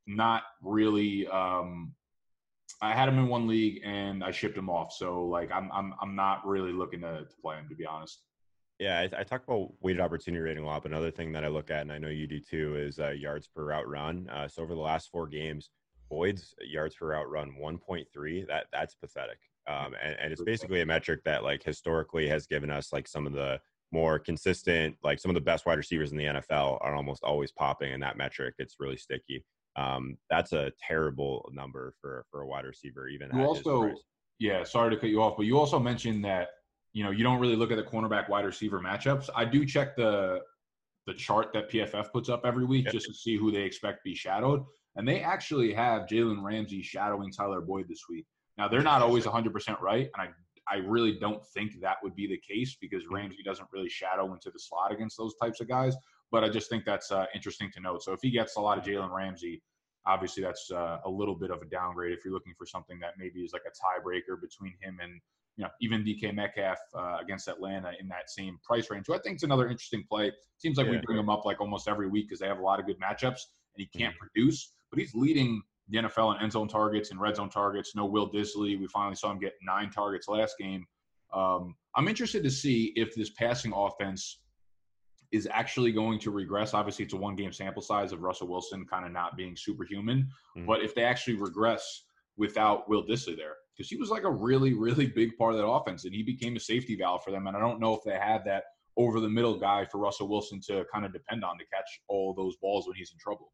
not really. Um, I had him in one league and I shipped him off. So like I'm I'm I'm not really looking to, to play him to be honest. Yeah, I, I talk about weighted opportunity rating a lot. But another thing that I look at, and I know you do too, is uh, yards per route run. Uh, so over the last four games, Boyd's yards per route run 1.3. That that's pathetic. Um, and, and it's basically a metric that like historically has given us like some of the more consistent, like some of the best wide receivers in the NFL are almost always popping in that metric. It's really sticky. Um, that's a terrible number for for a wide receiver. Even You at also yeah, sorry to cut you off, but you also mentioned that you know you don't really look at the cornerback wide receiver matchups. I do check the the chart that PFF puts up every week Yep. just to see who they expect to be shadowed, and they actually have Jalen Ramsey shadowing Tyler Boyd this week. Now they're not always 100 percent right, and I I really don't think that would be the case because Ramsey doesn't really shadow into the slot against those types of guys. But I just think that's uh, interesting to note. So if he gets a lot of Jalen Ramsey, obviously that's uh, a little bit of a downgrade if you're looking for something that maybe is like a tiebreaker between him and you know even DK Metcalf uh, against Atlanta in that same price range. So I think it's another interesting play. Seems like we bring him up like almost every week because they have a lot of good matchups and he can't Mm-hmm. produce, but he's leading the NFL in end zone targets and red zone targets. No Will Dissly. We finally saw him get nine targets last game. Um, I'm interested to see if this passing offense is actually going to regress. Obviously, it's a one game sample size of Russell Wilson kind of not being superhuman. Mhm. But if they actually regress without Will Dissly there, because he was like a really, really big part of that offense and he became a safety valve for them. And I don't know if they had that over the middle guy for Russell Wilson to kind of depend on to catch all those balls when he's in trouble.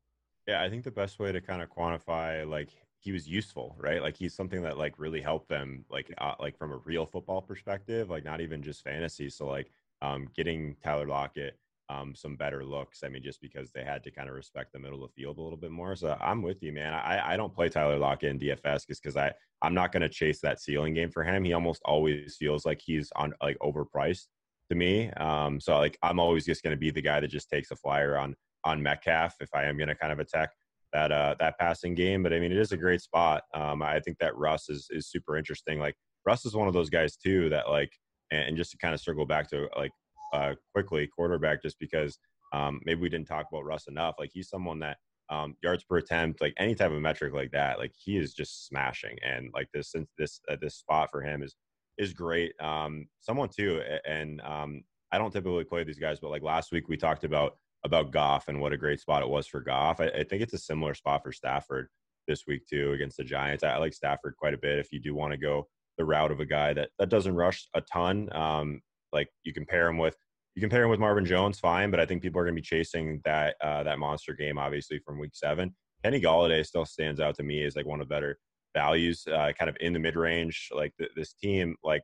Yeah, I think the best way to kind of quantify like he was useful, right? Like he's something that like really helped them, like uh, like from a real football perspective, like not even just fantasy. So like um, getting Tyler Lockett um, some better looks. I mean, just because they had to kind of respect the middle of the field a little bit more. So I'm with you, man. I, I don't play Tyler Lockett in DFS just because I I'm not going to chase that ceiling game for him. He almost always feels like he's on like overpriced to me. Um, so like I'm always just going to be the guy that just takes a flyer on on Metcalf if I am going to kind of attack that uh that passing game. But I mean, it is a great spot. Um, I think that Russ is is super interesting. Like Russ is one of those guys too that like, and, and just to kind of circle back to like uh quickly quarterback, just because um maybe we didn't talk about Russ enough. Like he's someone that um yards per attempt, like any type of metric like that, like he is just smashing. And like this since this uh, this spot for him is is great. Um, someone too, and um, I don't typically play these guys, but like last week we talked about about Goff and what a great spot it was for Goff. I, I think it's a similar spot for Stafford this week too against the Giants. I, I like Stafford quite a bit. If you do want to go the route of a guy that that doesn't rush a ton, um, like you compare him with you compare him with Marvin Jones, fine, but I think people are going to be chasing that uh, that monster game, obviously from Week Seven. Kenny Golladay still stands out to me as like one of the better values, uh, kind of in the mid range. Like th- this team, like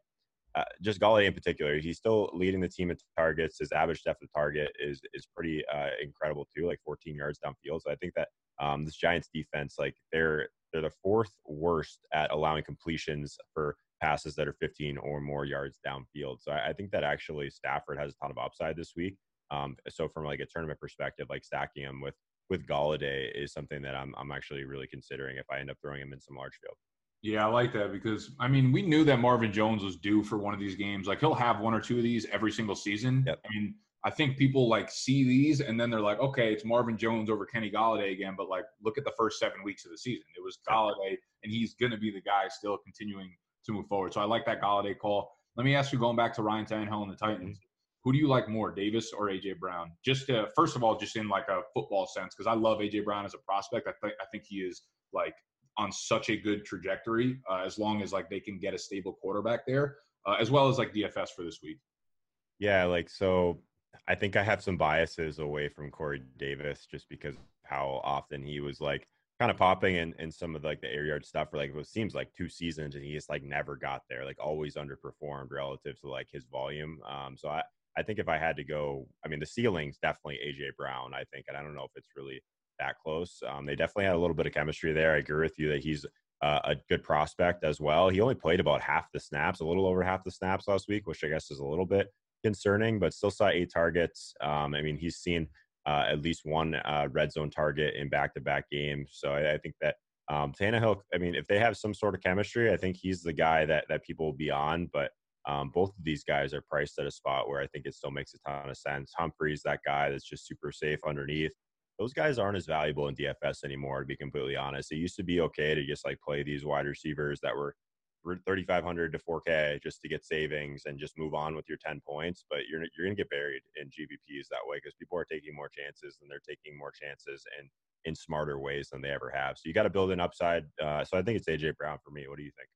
uh, just Golladay in particular, he's still leading the team in targets. His average depth of target is is pretty uh, incredible too, like 14 yards downfield. So I think that um, this Giants defense, like they're they're the fourth worst at allowing completions for passes that are 15 or more yards downfield. So I, I think that actually Stafford has a ton of upside this week. Um, so from like a tournament perspective, like stacking him with with Golladay is something that I'm I'm actually really considering if I end up throwing him in some large field. Yeah, I like that because I mean we knew that Marvin Jones was due for one of these games. Like he'll have one or two of these every single season. Yep. I mean, I think people like see these and then they're like, okay, it's Marvin Jones over Kenny Golladay again. But like, look at the first seven weeks of the season. It was Golladay, and he's going to be the guy still continuing to move forward. So I like that Golladay call. Let me ask you, going back to Ryan Tannehill and the Titans, mm-hmm. who do you like more, Davis or AJ Brown? Just to, first of all, just in like a football sense, because I love AJ Brown as a prospect. I think I think he is like on such a good trajectory uh, as long as like they can get a stable quarterback there, uh, as well as like DFS for this week. Yeah, like so I think I have some biases away from Corey Davis just because how often he was like kind of popping in, in some of the, like the air yard stuff for like it seems like two seasons and he just like never got there, like always underperformed relative to like his volume. Um, so I, I think if I had to go, I mean, the ceiling's definitely AJ Brown, I think, and I don't know if it's really that close. Um, they definitely had a little bit of chemistry there. I agree with you that he's uh, a good prospect as well. He only played about half the snaps, a little over half the snaps last week, which I guess is a little bit concerning, but still saw eight targets. Um, I mean, he's seen uh, at least one uh, red zone target in back-to-back games. So I, I think that um, Tannehill. I mean, if they have some sort of chemistry, I think he's the guy that that people will be on. But um, both of these guys are priced at a spot where I think it still makes a ton of sense. Humphrey's that guy that's just super safe underneath. Those guys aren't as valuable in DFS anymore, to be completely honest. It used to be okay to just like play these wide receivers that were 3500 to 4k just to get savings and just move on with your 10 points but you're you're going to get buried in GPPs that way because people are taking more chances and they're taking more chances and in smarter ways than they ever have. So you got to build an upside uh, so i think it's aj brown for me. What do you think?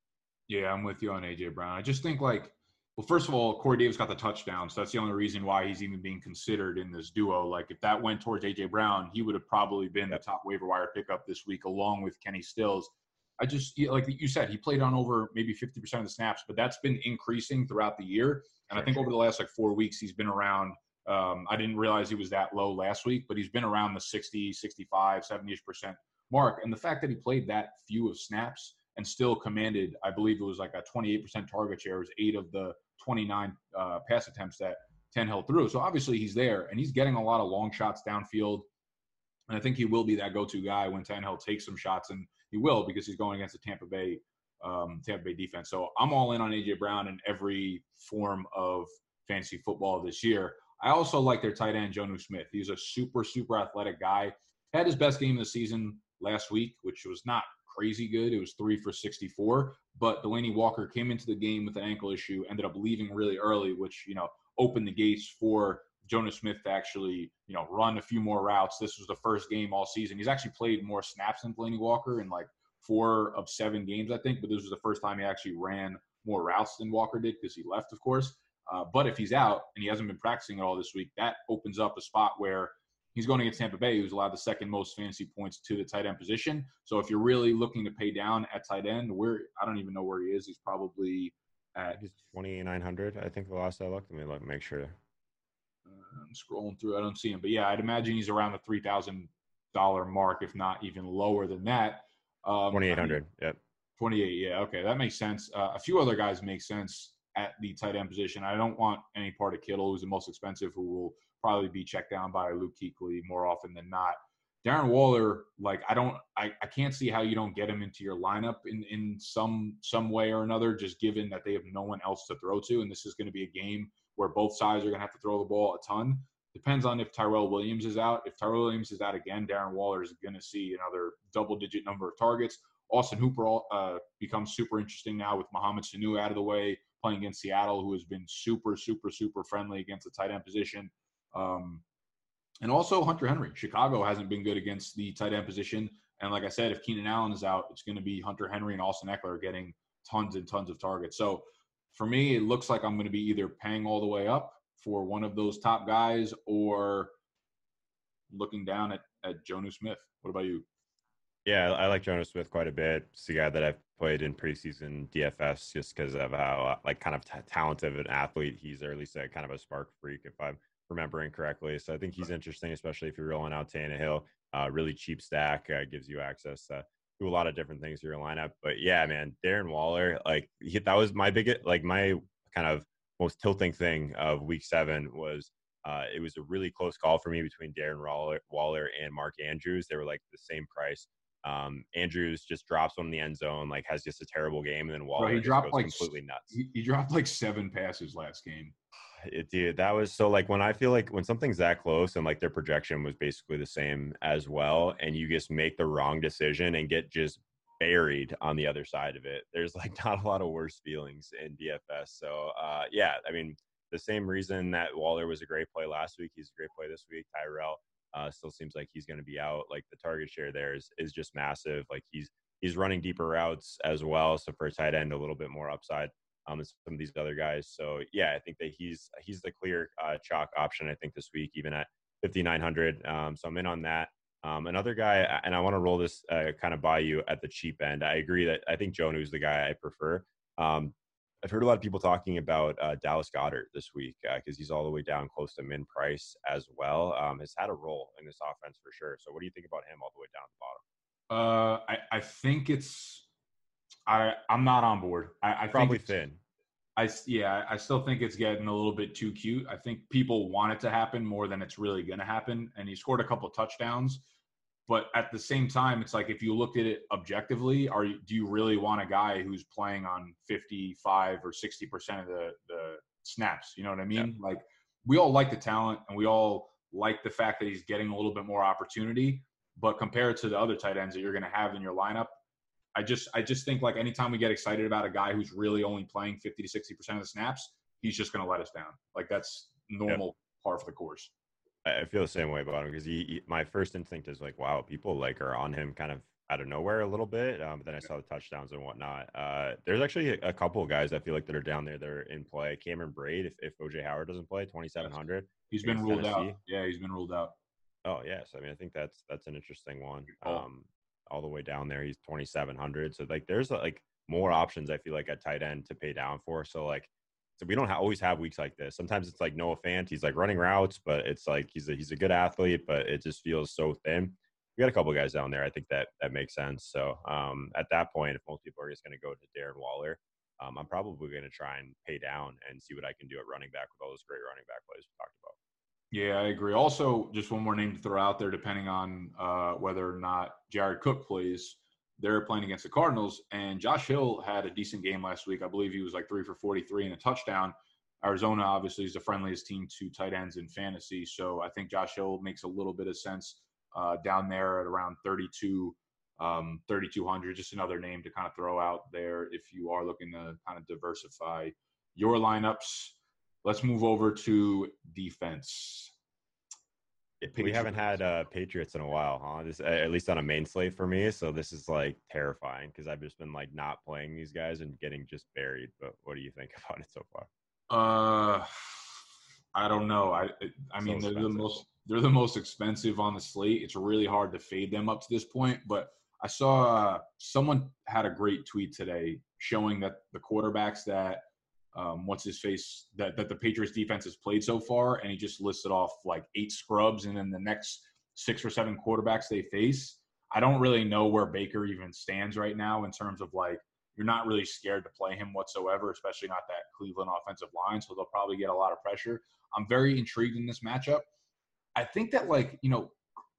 Yeah i'm with you on aj brown. I just think like well first of all corey davis got the touchdown so that's the only reason why he's even being considered in this duo like if that went towards aj brown he would have probably been the top waiver wire pickup this week along with kenny stills I just like you said, he played on over maybe 50% of the snaps, but that's been increasing throughout the year. And I think over the last like four weeks, he's been around. Um, I didn't realize he was that low last week, but he's been around the 60, 65, 70 ish percent mark. And the fact that he played that few of snaps and still commanded, I believe it was like a 28% target share, it was eight of the 29 uh, pass attempts that Tannehill threw. So obviously he's there and he's getting a lot of long shots downfield. And I think he will be that go-to guy when Tannehill takes some shots and he will because he's going against the Tampa Bay um, Tampa Bay defense. So I'm all in on AJ Brown in every form of fantasy football this year. I also like their tight end Jonnu Smith. He's a super super athletic guy. Had his best game of the season last week, which was not crazy good. It was three for 64. But Delanie Walker came into the game with an ankle issue, ended up leaving really early, which you know opened the gates for Jonnu Smith to actually, you know, run a few more routes. This was the first game all season. He's actually played more snaps than Delanie Walker in like four of seven games, I think. But this was the first time he actually ran more routes than Walker did because he left, of course. Uh, but if he's out and he hasn't been practicing at all this week, that opens up a spot where he's going against Tampa Bay, who's allowed the second most fantasy points to the tight end position. So if you're really looking to pay down at tight end, where I don't even know where he is, he's probably at he's 2900 I think the last I looked. Let me look, make sure. I'm scrolling through. I don't see him, but yeah, I'd imagine he's around the three thousand dollar mark, if not even lower than that. Um, Twenty eight hundred. Yep. Twenty eight. Yeah. Okay, that makes sense. Uh, a few other guys make sense at the tight end position. I don't want any part of Kittle, who's the most expensive, who will probably be checked down by Luke Kuechly more often than not. Darren Waller, like I don't, I, I can't see how you don't get him into your lineup in in some some way or another. Just given that they have no one else to throw to, and this is going to be a game where both sides are going to have to throw the ball a ton. Depends on if Tyrell Williams is out. If Tyrell Williams is out again, Darren Waller is going to see another double-digit number of targets. Austin Hooper uh, becomes super interesting now with Mohamed Sanu out of the way, playing against Seattle, who has been super, super, super friendly against the tight end position. Um, and also Hunter Henry. Chicago hasn't been good against the tight end position. And like I said, if Keenan Allen is out, it's going to be Hunter Henry and Austin Ekeler getting tons and tons of targets. So for me, it looks like I'm going to be either paying all the way up for one of those top guys or looking down at, at Jonnu Smith. What about you? Yeah, I like Jonnu Smith quite a bit. It's a guy that I've played in preseason DFS just because of how uh, like kind of t- talented an athlete he's, or at least a kind of a SPARQ freak, if I'm remembering correctly. So I think he's interesting, especially if you're rolling out Tannehill. Uh, really cheap stack uh, gives you access to a lot of different things to your lineup. But yeah, man, Darren Waller, like he, that was my biggest, like my kind of most tilting thing of week seven was uh, it was a really close call for me between Darren Waller, Waller and Mark Andrews. They were like the same price. Um, Andrews just drops one in the end zone, like has just a terrible game, and then Waller Bro, he dropped like completely nuts. He, he dropped like seven passes last game. It did. That was so like when I feel like when something's that close and like their projection was basically the same as well, and you just make the wrong decision and get just buried on the other side of it. There's like not a lot of worse feelings in DFS. So uh, yeah, I mean the same reason that Waller was a great play last week, he's a great play this week. Tyrell uh, still seems like he's going to be out. Like the target share there is is just massive. Like he's he's running deeper routes as well. So for a tight end, a little bit more upside um, than some of these other guys. So yeah, I think that he's he's the clear uh, chalk option. I think this week, even at 5900. Um, so I'm in on that. Um, another guy, and I want to roll this uh, kind of by you at the cheap end. I agree that I think Jonnu's the guy I prefer. Um, I've heard a lot of people talking about uh, Dallas Goedert this week because uh, he's all the way down close to min price as well. Um, has had a role in this offense for sure. So what do you think about him all the way down the bottom? Uh, I, I think it's I I'm not on board. I, I probably thin. I yeah, I still think it's getting a little bit too cute. I think people want it to happen more than it's really going to happen. And he scored a couple touchdowns, but at the same time, it's like if you looked at it objectively, are you, do you really want a guy who's playing on 55 or 60 percent of the the snaps? You know what I mean? Yeah. Like we all like the talent, and we all like the fact that he's getting a little bit more opportunity. But compared to the other tight ends that you're going to have in your lineup, I just I just think like anytime we get excited about a guy who's really only playing 50 to 60 percent of the snaps, he's just going to let us down. Like that's normal yep. par for the course. I feel the same way about him because he, he, my first instinct is like, wow, people like are on him kind of out of nowhere a little bit. Um, but then I saw the touchdowns and whatnot. Uh, there's actually a, a, couple of guys I feel like that are down there that are in play. Cameron Brate, if, if OJ Howard doesn't play, 2,700. He's been ruled Tennessee. out. Yeah, he's been ruled out. Oh yes, I mean I think that's that's an interesting one. Um, all the way down there, he's twenty seven hundred. So like there's like more options. I feel like at tight end to pay down for. So like so we don't ha- always have weeks like this. Sometimes it's like Noah Fant, he's like running routes, but it's like he's a he's a good athlete, but it just feels so thin. We got a couple guys down there. I think that that makes sense. So um, at that point, if most people are just going to go to Darren Waller, um, I'm probably going to try and pay down and see what I can do at running back with all those great running back plays we talked. Yeah, I agree. Also, just one more name to throw out there, depending on uh, whether or not Jared Cook plays. They're playing against the Cardinals, and Josh Hill had a decent game last week. I believe he was like three for 43 and a touchdown. Arizona obviously is the friendliest team to tight ends in fantasy, so I think Josh Hill makes a little bit of sense uh, down there at around 32, um, 3,200. Just another name to kind of throw out there if you are looking to kind of diversify your lineups. Let's move over to defense. We haven't had uh, Patriots in a while, huh? This at least on a main slate for me. So this is like terrifying because I've just been like not playing these guys and getting just buried. But what do you think about it so far? Uh, I don't know. I I mean so they're the most they're the most expensive on the slate. It's really hard to fade them up to this point. But I saw uh, someone had a great tweet today showing that the quarterbacks that um, what's his face that that the Patriots defense has played so far, and he just listed off like eight scrubs, and then the next six or seven quarterbacks they face. I don't really know where Baker even stands right now in terms of like you're not really scared to play him whatsoever, especially not that Cleveland offensive line. So they'll probably get a lot of pressure. I'm very intrigued in this matchup. I think that like you know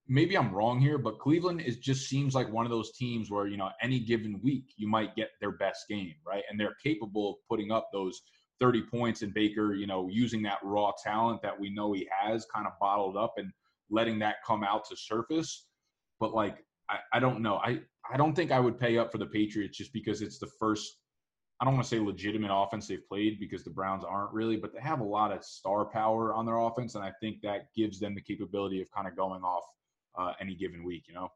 maybe I'm wrong here, but Cleveland is just seems like one of those teams where, you know, any given week you might get their best game, right? And they're capable of putting up those 30 points and Baker, you know, using that raw talent that we know he has kind of bottled up and letting that come out to surface. But like I, I don't know. I, I don't think I would pay up for the Patriots just because it's the first I don't want to say legitimate offense they've played because the Browns aren't really, but they have a lot of star power on their offense, and I think that gives them the capability of kind of going off uh, any given week, you know?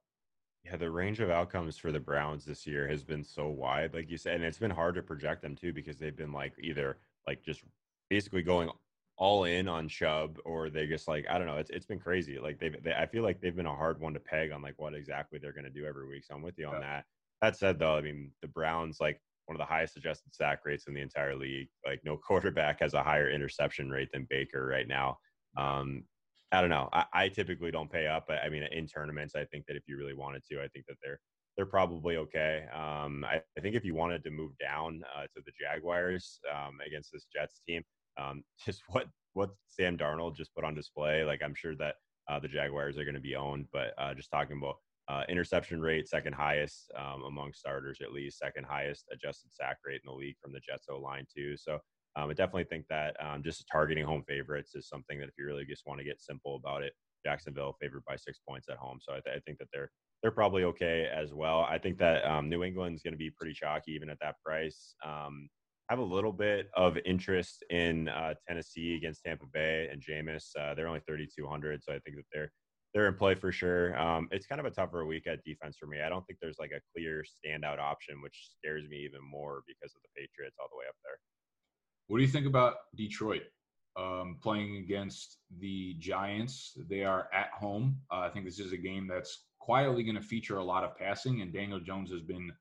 Yeah, the range of outcomes for the Browns this year has been so wide, like you said, and it's been hard to project them too because they've been like either like just basically going all in on Chubb, or they just like I don't know. It's it's been crazy. Like they've they, I feel like they've been a hard one to peg on like what exactly they're going to do every week. So I'm with you on yeah. that. That said, though, I mean the Browns like one of the highest adjusted sack rates in the entire league. Like no quarterback has a higher interception rate than Baker right now. Um, I don't know. I, I typically don't pay up. I, I mean, in tournaments, I think that if you really wanted to, I think that they're they're probably okay. Um, I, I, think if you wanted to move down uh, to the Jaguars um, against this Jets team, um, just what what Sam Darnold just put on display, like I'm sure that uh, the Jaguars are going to be owned. But uh, just talking about uh, interception rate, second highest um, among starters, at least second highest adjusted sack rate in the league from the Jets O line too. So um, I definitely think that um, just targeting home favorites is something that if you really just want to get simple about it, Jacksonville favored by six points at home. So I, th- I think that they're they're probably okay as well. I think that um, New England's going to be pretty chalky even at that price. Um, I have a little bit of interest in uh, Tennessee against Tampa Bay and Jameis. Uh, they're only 3,200, so I think that they're they're in play for sure. Um, it's kind of a tougher week at defense for me. I don't think there's like a clear standout option, which scares me even more because of the Patriots all the way up there. What do you think about Detroit um, playing against the Giants? They are at home. Uh, I think this is a game that's quietly going to feature a lot of passing, and Daniel Jones has been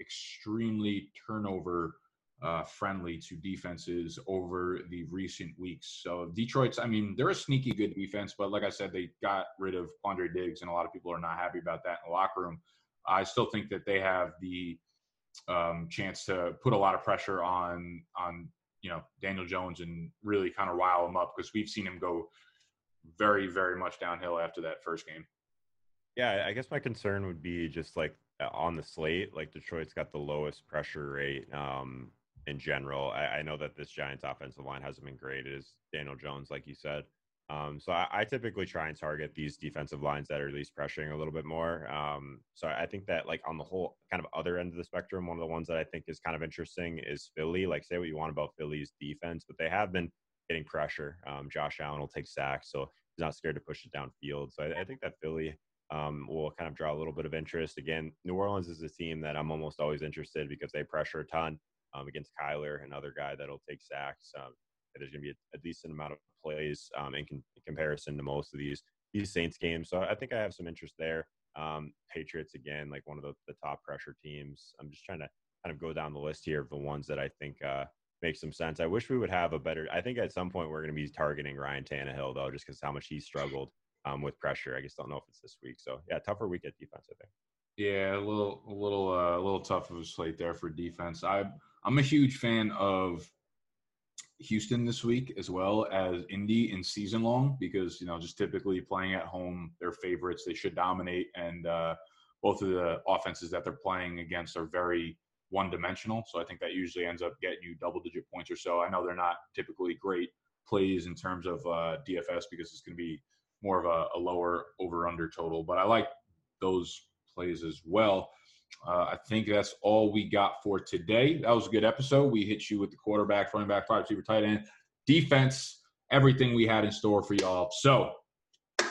extremely turnover uh, friendly to defenses over the recent weeks. So Detroit's, I mean, they're a sneaky good defense, but like I said, they got rid of Quandre Diggs, and a lot of people are not happy about that in the locker room. I still think that they have the um, chance to put a lot of pressure on on you know Daniel Jones and really kind of rile him up because we've seen him go very very much downhill after that first game. Yeah, I guess my concern would be just like on the slate, like Detroit's got the lowest pressure rate um, in general. I, I, know that this Giants offensive line hasn't been great. It is Daniel Jones, like you said. Um, so I, I, typically try and target these defensive lines that are at least pressuring a little bit more. Um, so I think that like on the whole kind of other end of the spectrum, one of the ones that I think is kind of interesting is Philly. Like say what you want about Philly's defense, but they have been getting pressure. Um, Josh Allen will take sacks, so he's not scared to push it downfield. So I, I think that Philly um, will kind of draw a little bit of interest. Again, New Orleans is a team that I'm almost always interested because they pressure a ton um, against Kyler, another guy that'll take sacks. Um, there's going to be a, a, decent amount of plays um, in, con- in, comparison to most of these these Saints games. So I think I have some interest there. Um, Patriots again, like one of the, the, top pressure teams. I'm just trying to kind of go down the list here of the ones that I think uh, make some sense. I wish we would have a better. I think at some point we're going to be targeting Ryan Tannehill though, just because how much he struggled um, with pressure. I just don't know if it's this week. So yeah, tougher week at defense. I think. Yeah, a little, a little, uh, a little tough of a slate there for defense. I I'm a huge fan of Houston this week as well as Indy in season long because you know just typically playing at home, they're favorites. They should dominate, and uh, both of the offenses that they're playing against are very one dimensional. So I think that usually ends up getting you double digit points or so. I know they're not typically great plays in terms of uh, DFS because it's going to be more of a, a lower over under total, but I like those plays as well. Uh, I think that's all we got for today. That was a good episode. We hit you with the quarterback, running back, five receiver, tight end, defense, everything we had in store for y'all. So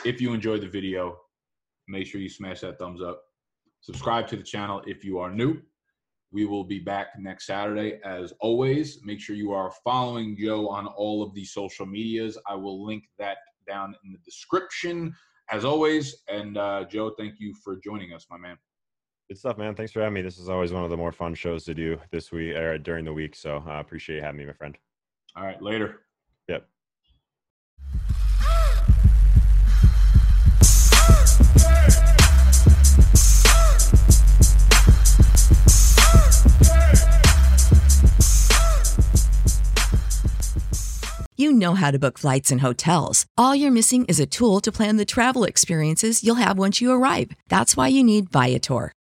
if you enjoyed the video, make sure you smash that thumbs up. Subscribe to the channel if you are new. We will be back next Saturday. As always, make sure you are following Joe on all of the social medias. I will link that down in the description as always. And uh, Joe, thank you for joining us, my man. Good stuff, man. Thanks for having me. This is always one of the more fun shows to do this week or during the week. So I uh, appreciate you having me, my friend. All right, later. Yep. You know how to book flights and hotels. All you're missing is a tool to plan the travel experiences you'll have once you arrive. That's why you need Viator.